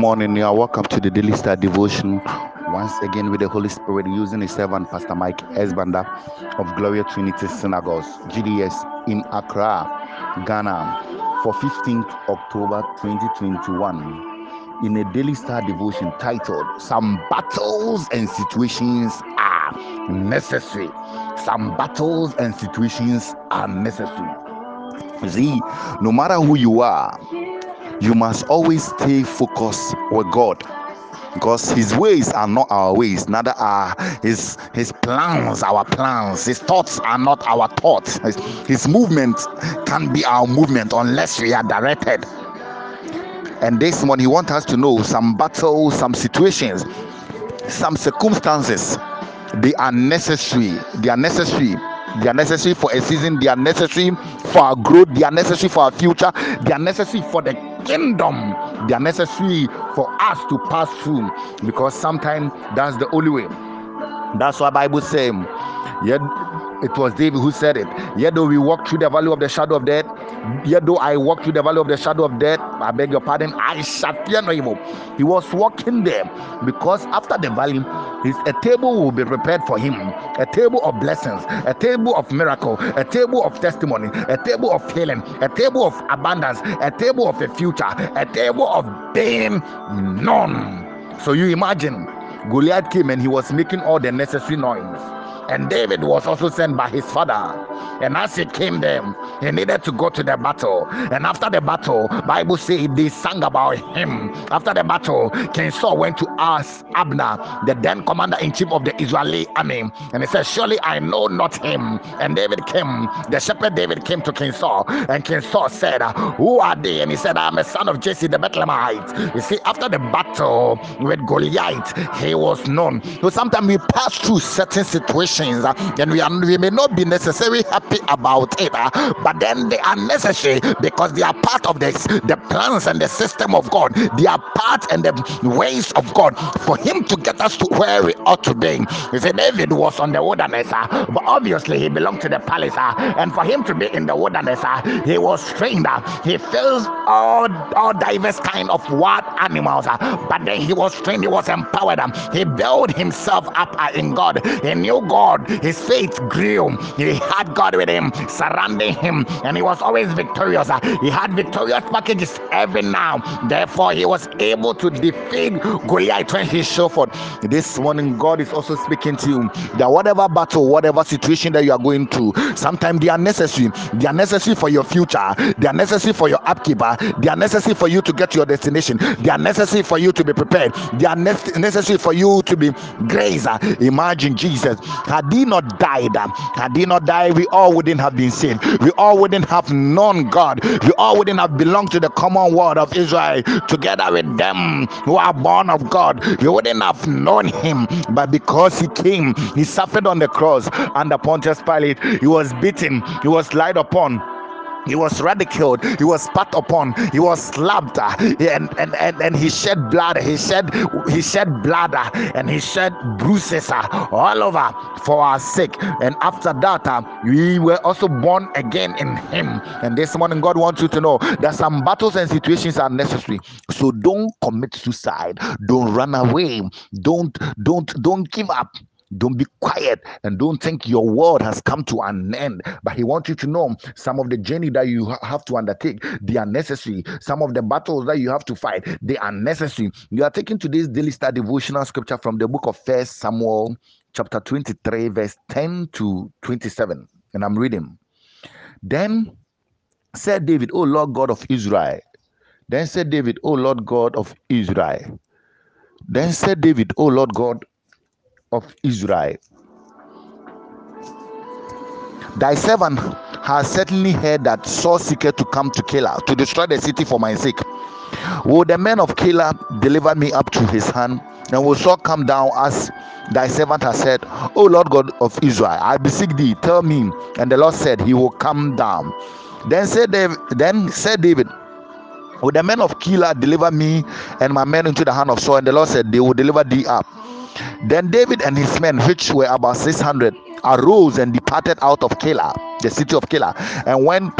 Morning. You are welcome to the Daily Star Devotion. Once again, with the Holy Spirit, using His servant, Pastor Mike Esbanda of Gloria Trinity Synagogues, GDS, in Accra, Ghana, for 15th October 2021. In a Daily Star Devotion titled, Some Battles and Situations Are Necessary. Some battles and situations are necessary. See, no matter who you are, you must always stay focused with God because his ways are not our ways neither are his his plans our plans. His thoughts are not our thoughts. His, his movement can be our movement unless we are directed. And this morning he wants us to know some battles some situations some circumstances. They are necessary. They are necessary. They are necessary for a season. They are necessary for our growth. They are necessary for our future. They are necessary for the kingdom they are necessary for us to pass through because sometimes that's the only way. That's why bible says yet it was david who said it yet though we walk through the valley of the shadow of death yet though i walk through the valley of the shadow of death i beg your pardon i shall fear no evil. He was walking there because after the valley his a table will be prepared for him. A table of blessings a table of miracle a table of testimony a table of healing a table of abundance a table of a future a table of being none. so you imagine goliath came and he was making all the necessary noise and David was also sent by his father. And as he came there, he needed to go to the battle. And after the battle, Bible says they sang about him. After the battle, King Saul went to ask Abner, the then commander in chief of the Israeli army, and he said, "Surely I know not him." And David came. The shepherd David came to King Saul, and King Saul said, "Who are they?" And he said, "I'm a son of Jesse the Bethlehemite." You see, after the battle with Goliath, he was known. So sometimes we pass through certain situations situations uh, and we, are, we may not be necessarily happy about it uh, but then they are necessary because they are part of the, the plans and the system of god. They are part and the ways of god for him to get us to where we ought to be. You see david was on the wilderness uh, but obviously he belonged to the palace and for him to be in the wilderness he was trained he feels all all diverse kind of wild animals but then he was trained he was empowered uh, he built himself up in god. He knew god God. His faith grew. He had God with him, surrounding him, and he was always victorious. He had victorious packages every now. Therefore, he was able to defeat Goliath when he showed forth. This morning, God is also speaking to you that whatever battle, whatever situation that you are going through, sometimes they are necessary. They are necessary for your future. They are necessary for your upkeep. They are necessary for you to get to your destination. They are necessary for you to be prepared. They are necessary for you to be grace. Imagine Jesus had he not died, had he not died, we all wouldn't have been saved. We all wouldn't have known God. We all wouldn't have belonged to the common world of Israel together with them who are born of God. We wouldn't have known him. But because he came, he suffered on the cross under Pontius Pilate. He was beaten, he was lied upon he was ridiculed. He was spat upon. He was slapped and, and and and he shed blood. He shed he shed blood. And he shed bruises all over for our sake. And after that we were also born again in him. And this morning god wants you to know that some battles and situations are necessary. So don't commit suicide. Don't run away. Don't don't don't give up don't be quiet and don't think your world has come to an end. But He wants you to know some of the journey that you have to undertake, they are necessary. Some of the battles that you have to fight, they are necessary. You are taking today's daily study devotional scripture from the book of First Samuel, chapter 23, verse 10 to 27. And I'm reading. Then said David, O Lord God of Israel. Then said David, O Lord God of Israel. Then said David, O Lord God of Israel. Thy servant has certainly heard that Saul seeketh to come to Keilah to destroy the city for my sake. Will the men of Keilah deliver me up to his hand? And will Saul come down as thy servant has said, O Lord God of Israel, I beseech thee, tell me. And the Lord said, He will come down. Then said David, then said David, Will the men of Keilah deliver me and my men into the hand of Saul? And the Lord said, They will deliver thee up. Then David and his men, which were about 600, arose and departed out of Keilah, the city of Keilah, and went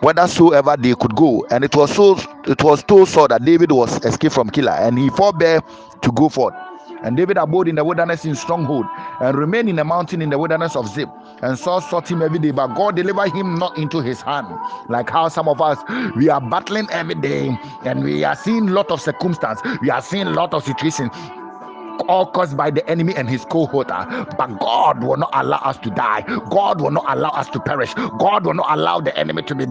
whithersoever they could go. And it was so it was told Saul that David was escaped from Keilah, and he forbore to go forth. And David abode in the wilderness in stronghold and remained in the mountain in the wilderness of Ziph. And Saul sought him every day, but God delivered him not into his hand. Like how some of us we are battling every day and we are seeing lot of circumstance, we are seeing lot of situations all caused by the enemy and his cohort. Ah, but God will not allow us to die. God will not allow us to perish. God will not allow the enemy to be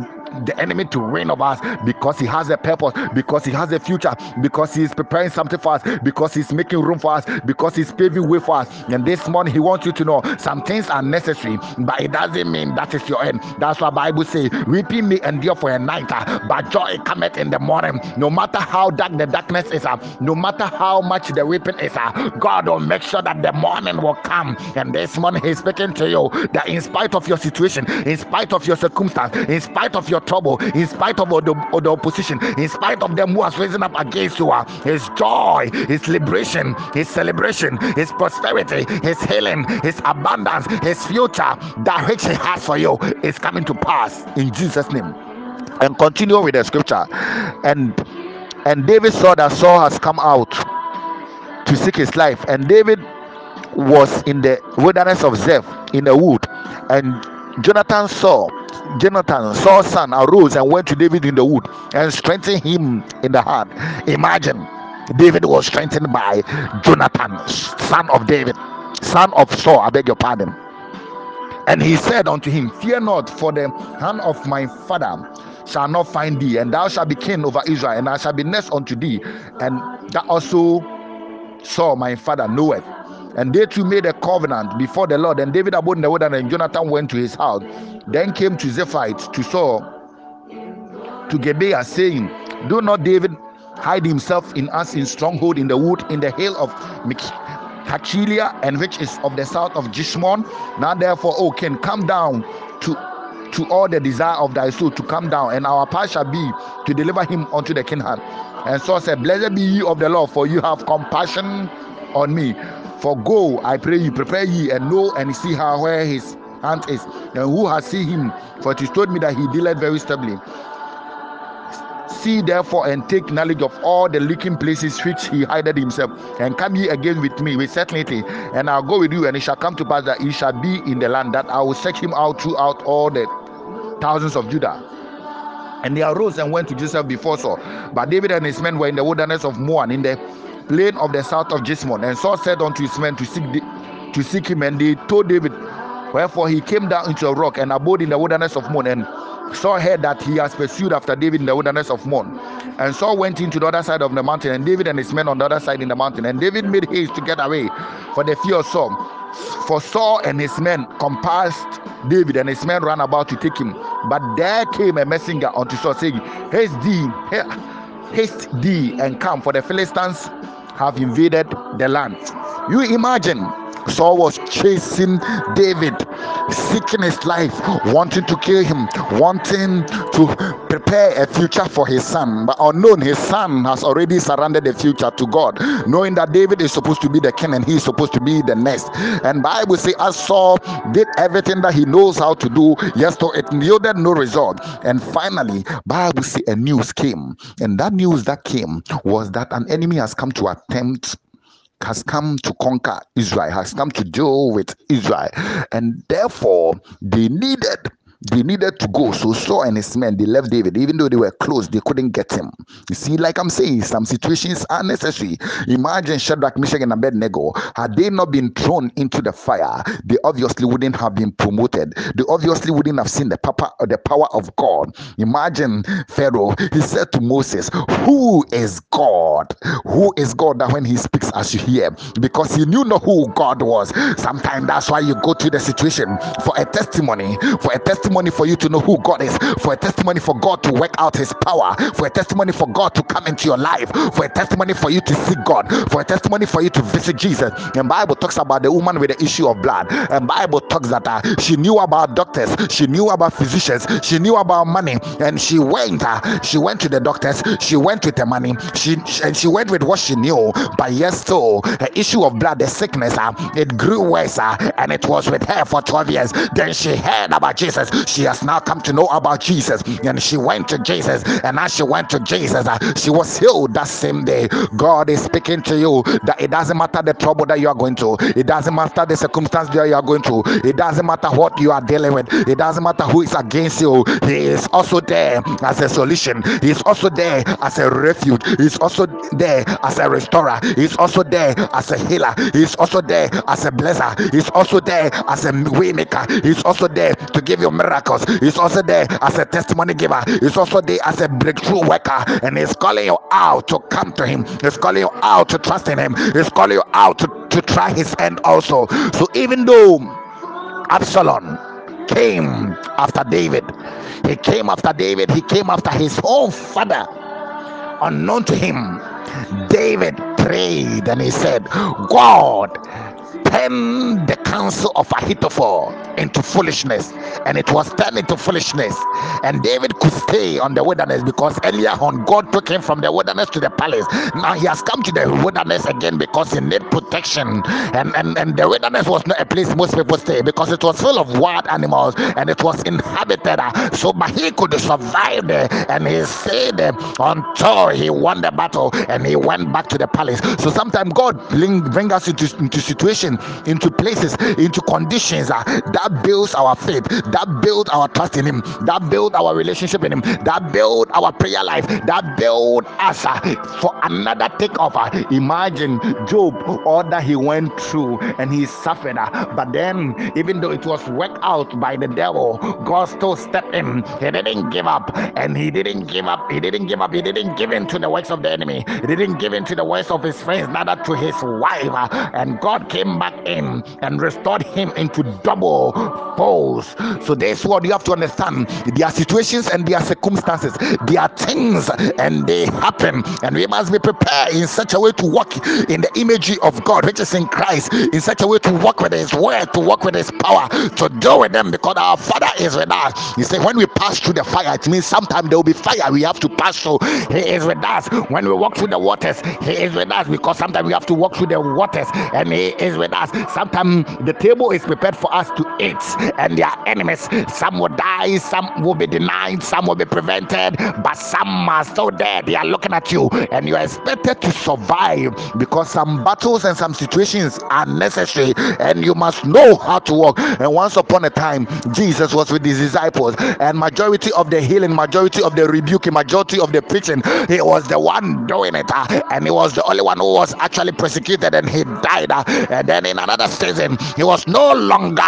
the enemy to reign over us because he has a purpose, because he has a future, because he is preparing something for us, because he's making room for us, because he's paving way for us. And this morning he wants you to know some things are necessary, but it doesn't mean that is your end. That's why Bible says, weeping may endure for a night, ah, but joy cometh in the morning. No matter how dark the darkness is, ah, no matter how much the weeping is, God will make sure that the morning will come. And this morning he's speaking to you that in spite of your situation, in spite of your circumstance, in spite of your trouble, in spite of the, the opposition, in spite of them who has risen up against you, uh, his joy, his liberation, his celebration, his prosperity, his healing, his abundance, his future, that which he has for you is coming to pass in Jesus' name. And continue with the scripture. And and David saw that Saul has come out to seek his life, and David was in the wilderness of Ziph in the wood, and Jonathan saw Jonathan, Saul's son, arose and went to David in the wood and strengthened him in the heart. Imagine David was strengthened by Jonathan, son of David, son of Saul. I beg your pardon. And he said unto him, Fear not, for the hand of my father shall not find thee, and thou shalt be king over Israel, and I shall be next unto thee. And that also Saul my father knoweth and they two made a covenant before the Lord. And David abode in the wilderness, and Jonathan went to his house. Then came to Ziphite to Saul to Gibeah, saying, Do not David hide himself in us in stronghold in the wood in the hill of Hachilah, and which is of the south of Jeshimon. Now therefore, O king, come down to to all the desire of thy soul to come down, and our part shall be to deliver him unto the king. And Saul said, Blessed be ye of the Lord, for you have compassion on me. For go, I pray you, prepare ye and know and see how where his hand is, and who has seen him. For it is told me that he dealeth very stably. See therefore and take knowledge of all the leaking places which he hided himself, and come ye again with me with certainty, and I'll go with you, and it shall come to pass that he shall be in the land that I will search him out throughout all the thousands of Judah. And they arose and went to Joseph before Saul. But David and his men were in the wilderness of Maon, in the plain of the south of Jeshimon. And Saul said unto his men to seek to seek him, and they told David. Wherefore he came down into a rock and abode in the wilderness of Maon. And Saul heard that he has pursued after David in the wilderness of Maon. And Saul went into the other side of the mountain, and David and his men on the other side in the mountain. And David made haste to get away for the fear of Saul. For Saul and his men compassed David, and his men ran about to take him. But there came a messenger unto Saul, saying, Haste thee, haste thee, and come, for the Philistines have invaded the land. You imagine Saul was chasing David, seeking his life, wanting to kill him, wanting to prepare a future for his son. But unknown, his son has already surrendered the future to God, knowing that David is supposed to be the king and he is supposed to be the next. And Bible say, as Saul did everything that he knows how to do, yes, so it yielded no result. And finally, Bible say a news came, and that news that came was that an enemy has come to attempt has come to conquer Israel, has come to deal with Israel, and therefore they needed they needed to go. So Saul and his men they left David, even though they were close, they couldn't get him. You see, like I'm saying, some situations are necessary. Imagine Shadrach, Meshach, and Abednego had they not been thrown into the fire, they obviously wouldn't have been promoted. They obviously wouldn't have seen the power, the power of God. Imagine Pharaoh. He said to Moses, "Who is God? Who is God?" That when he speaks, as you hear, because he knew not who God was. Sometimes that's why you go to the situation for a testimony, for a testimony testimony for you to know who God is, for a testimony for God to work out His power, for a testimony for God to come into your life, for a testimony for you to see God, for a testimony for you to visit Jesus. And Bible talks about the woman with the issue of blood. And Bible talks that uh, she knew about doctors, she knew about physicians, she knew about money, and she went. Uh, she went to the doctors, she went with the money, she and she went with what she knew. But yes, so the issue of blood, the sickness, uh, it grew worse, uh, and it was with her for 12 years. Then she heard about Jesus. She has now come to know about Jesus, and she went to Jesus. And as she went to Jesus, uh, she was healed that same day. God is speaking to you that it doesn't matter the trouble that you are going through, it doesn't matter the circumstance that you are going through, it doesn't matter what you are dealing with, it doesn't matter who is against you. He is also there as a solution, He is also there as a refuge, He is also there as a restorer, He is also there as a healer, He is also there as a blesser, He is also there as a waymaker, He is also there to give you miracles, He is also there as a testimony giver, He's also there as a breakthrough worker, and He's calling you out to come to Him, He's calling you out to trust in Him, He's calling you out to, to try His hand also. So even though Absalom came after David. He came after David. He came after his own father. Unknown to him, David prayed and he said, God, turn the counsel of Ahithophel into foolishness, and it was turned into foolishness. And David could stay on the wilderness because earlier on God took him from the wilderness to the palace. Now he has come to the wilderness again because he need protection, and and and the wilderness was not a place most people stay because it was full of wild animals and it was inhabited. So, but he could survive there, and he stayed there until he won the battle, and he went back to the palace. So sometimes God bring, bring us into into situation, into places, into conditions uh, that that builds our faith, that builds our trust in Him, that builds our relationship in Him, that builds our prayer life, that builds us uh, for another takeoff. Uh, imagine Job, all that he went through and he suffered, uh, but then even though it was worked out by the devil, God still stepped in. He didn't give up, and he didn't give up. He didn't give up. He didn't give in to the works of the enemy. He didn't give in to the works of his friends, neither to his wife. Uh, and God came back in and restored him into double pose. So that's what you have to understand. There are situations and there are circumstances. There are things and they happen, and we must be prepared in such a way to walk in the imagery of God, which is in Christ, in such a way to walk with His word, to walk with His power, to deal with them because our Father is with us. He said, when we pass through the fire, it means sometimes there will be fire we have to pass through. He is with us. When we walk through the waters, He is with us because sometimes we have to walk through the waters, and He is with us. Sometimes the table is prepared for us to eat and their enemies. Some will die, some will be denied, some will be prevented, but some are still there. They are looking at you, and you are expected to survive because some battles and some situations are necessary, and you must know how to walk. And once upon a time, Jesus was with his disciples, and majority of the healing, majority of the rebuking, majority of the preaching, he was the one doing it, uh, and he was the only one who was actually persecuted, and he died. Uh, and then in another season, he was no longer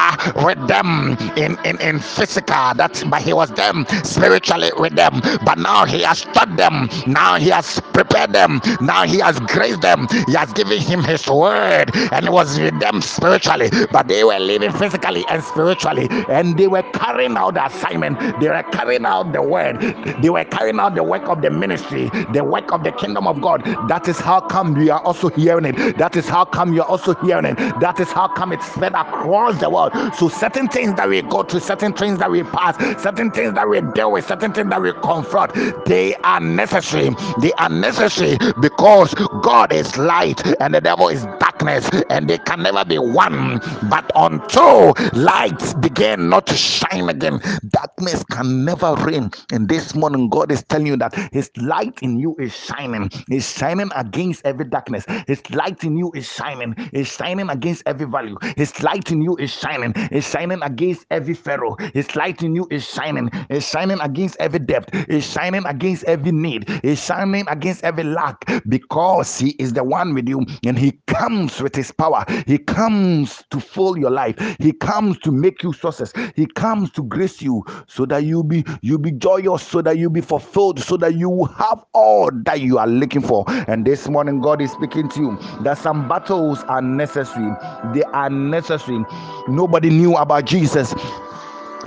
with them in, in, in physical, that but he was them spiritually with them. But now he has taught them, now he has prepared them, now he has graced them, he has given him his word, and he was with them spiritually, but they were living physically and spiritually, and they were carrying out the assignment, they were carrying out the word, they were carrying out the work of the ministry, the work of the kingdom of God. That is how come we are also hearing it. That is how come you're also hearing it. That is how come it's spread across the world. So certain things that we go through, certain things that we pass, certain things that we deal with, certain things that we confront, they are necessary. They are necessary because God is light and the devil is darkness, and they can never be one. But until lights begin not to shine again, darkness can never reign. And this morning, God is telling you that His light in you is shining. Is shining against every darkness. His light in you is shining. Is shining against every value. His light in you is shining. Is shining against every Pharaoh. His light in you is shining. Is shining against every debt. Is shining against every need. Is shining against every lack because He is the one with you and He comes with His power. He comes to fill your life. He comes to make you success. He comes to grace you so that you be you be joyous, so that you be fulfilled, so that you have all that you are looking for. And this morning, God is speaking to you that some battles are necessary. They are necessary. Nobody knew about Jesus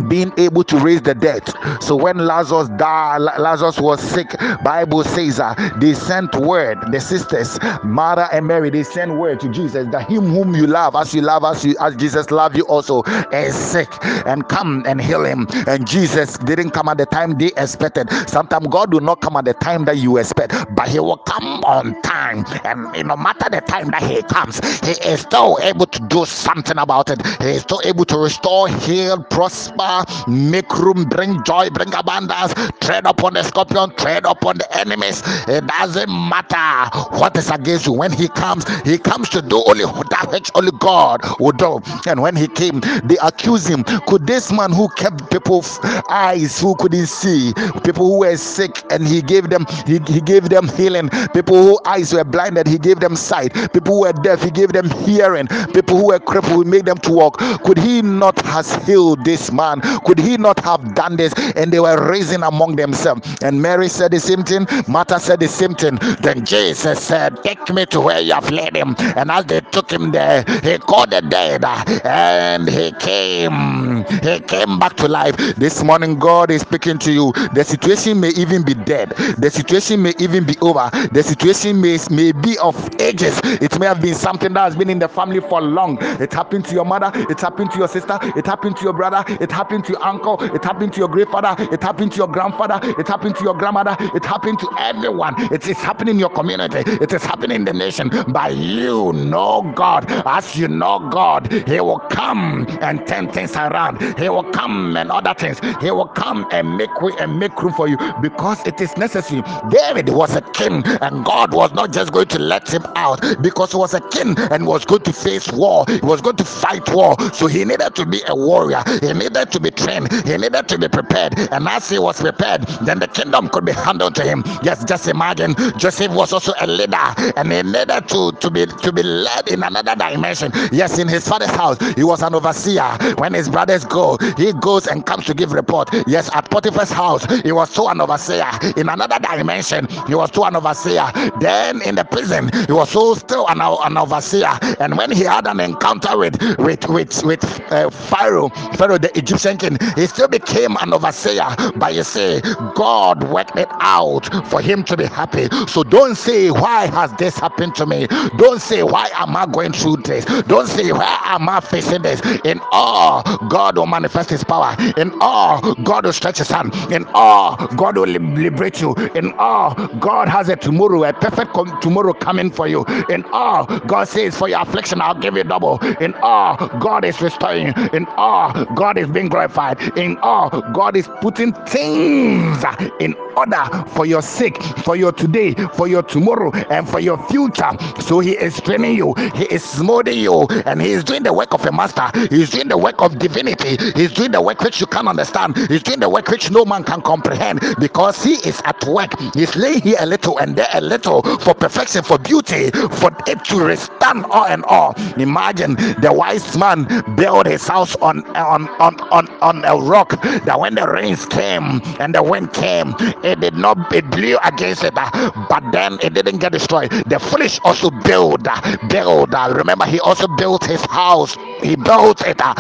being able to raise the dead. So when lazarus died lazarus was sick bible says uh, they sent word the sisters martha and mary they sent word to jesus that him whom you love as you love as, you, as jesus love you also is sick. And come and heal him. And jesus didn't come at the time they expected. Sometimes god will not come at the time that you expect but he will come on time. And no matter the time that he comes he is still able to do something about it. He is still able to restore heal prosper make room, bring joy, bring abundance, tread upon the scorpion, tread upon the enemies. It doesn't matter what is against you. When he comes, he comes to do only that which only God would do. And when he came, they accused him. Could this man who kept people's eyes who couldn't see, people who were sick, and he gave them he, he gave them healing, people who eyes were blinded, he gave them sight, people who were deaf, he gave them hearing, people who were crippled, he made them to walk. Could he not has healed this man? Could he not have done this? And they were raising among themselves. And Mary said the same thing, Martha said the same thing. Then Jesus said, Take me to where you have led him. And as they took him there, he called the dead and he came. He came back to life. This morning, God is speaking to you. The situation may even be dead, the situation may even be over, the situation may, may be of ages. It may have been something that has been in the family for long. It happened to your mother, it happened to your sister, it happened to your brother, it happened to your uncle, it happened to your grandfather, it happened to your grandfather, it happened to your grandmother, it happened to everyone. It is happening in your community, it is happening in the nation. By you know God, as you know God, He will come and turn things around. He will come and other things. He will come and make way and make room for you because it is necessary. David was a king, and God was not just going to let him out because he was a king and was going to face war. He was going to fight war. So he needed to be a warrior. He needed to be trained. He needed to be prepared. And as he was prepared, then the kingdom could be handed to him. Yes, just imagine Joseph was also a leader and he needed to, to be to be led in another dimension. Yes, in his father's house, he was an overseer. When his brothers go, he goes and comes to give report. Yes, at Potiphar's house, he was so an overseer. In another dimension, he was so an overseer. Then in the prison, he was so still an, an overseer. And when he had an encounter with with with with uh, Pharaoh, Pharaoh the Egyptian king, he still became an overseer. But you see, God worked it out for him to be happy. So don't say, Why has this happened to me? Don't say, Why am I going through this? Don't say, Why am I facing this? In all, God will manifest his power. In all, God will stretch his hand. In all, God will liberate you. In all, God has a tomorrow, a perfect tomorrow coming for you. In all, God says, For your affliction, I'll give you double. In all, God is restoring. In all, God is being glorified. In all, God is putting things in order for your sake, for your today, for your tomorrow, and for your future. So He is training you, He is molding you, and He is doing the work of a master. He is doing the work of divinity. He's doing the work which you can't understand. He's doing the work which no man can comprehend because He is at work. He's laying here a little and there a little for perfection, for beauty, for it to stand all and all. Imagine the wise man built his house on on on on, on a rock that when the rains came and the wind came, it did not it blew against it, but then it didn't get destroyed. The foolish also build, build. Remember, he also built his house. He built it. uh,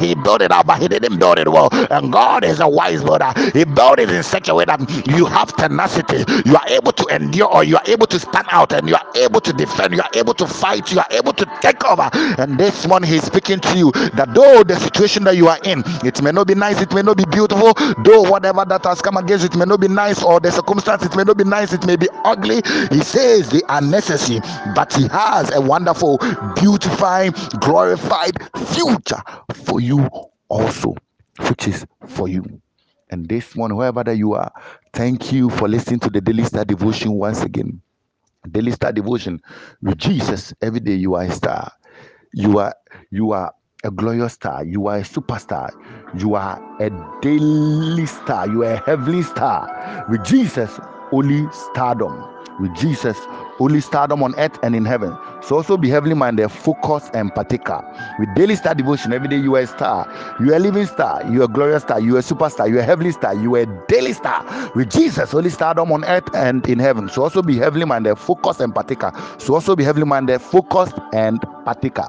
He built it up, but he didn't build it well. And God is a wise builder. He built it in such a way that you have tenacity. You are able to endure, or you are able to stand out, and you are able to defend. You are able to fight. You are able to take over. And this one, he's speaking to you that though the situation that you are in, it may not be nice, it may not be beautiful, though whatever that has come against it may not be nice, or the circumstance it may not be nice, it may be ugly. He says they are necessary, but he has a wonderful, beautifying, glorified future for you also, which is for you. And this one, whoever that you are, thank you for listening to the Daily Star Devotion once again. Daily Star Devotion with Jesus. Every day you are a star. You are you are a glorious star. You are a superstar. You are a daily star. You are a heavenly star. With Jesus, only stardom. With Jesus, holy stardom on earth and in heaven. So also be heavenly minded, focus and partaker. With daily star devotion, every day you are a star. You are a living star. You are a glorious star. You are a superstar. You are a heavenly star. You are a daily star. With Jesus, holy stardom on earth and in heaven. So also be heavenly minded, focus and partaker. So also be heavenly minded, focused and partaker.